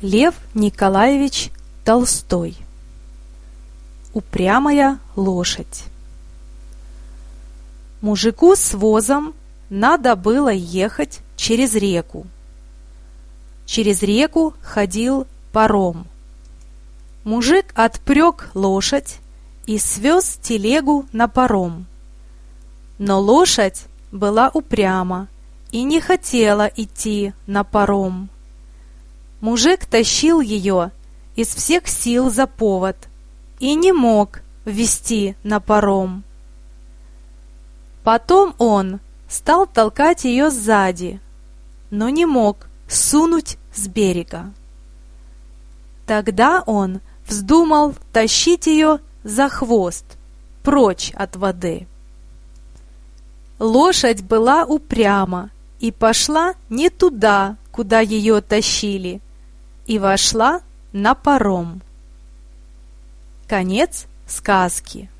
Лев Николаевич Толстой Упрямая лошадь Мужику с возом надо было ехать через реку. Через реку ходил паром. Мужик отпрек лошадь и свез телегу на паром. Но лошадь была упряма и не хотела идти на паром. Мужик тащил ее из всех сил за повод и не мог ввести на паром. Потом он стал толкать ее сзади, но не мог сунуть с берега. Тогда он вздумал тащить ее за хвост, прочь от воды. Лошадь была упряма и пошла не туда, куда ее тащили, и вошла на паром. Конец сказки.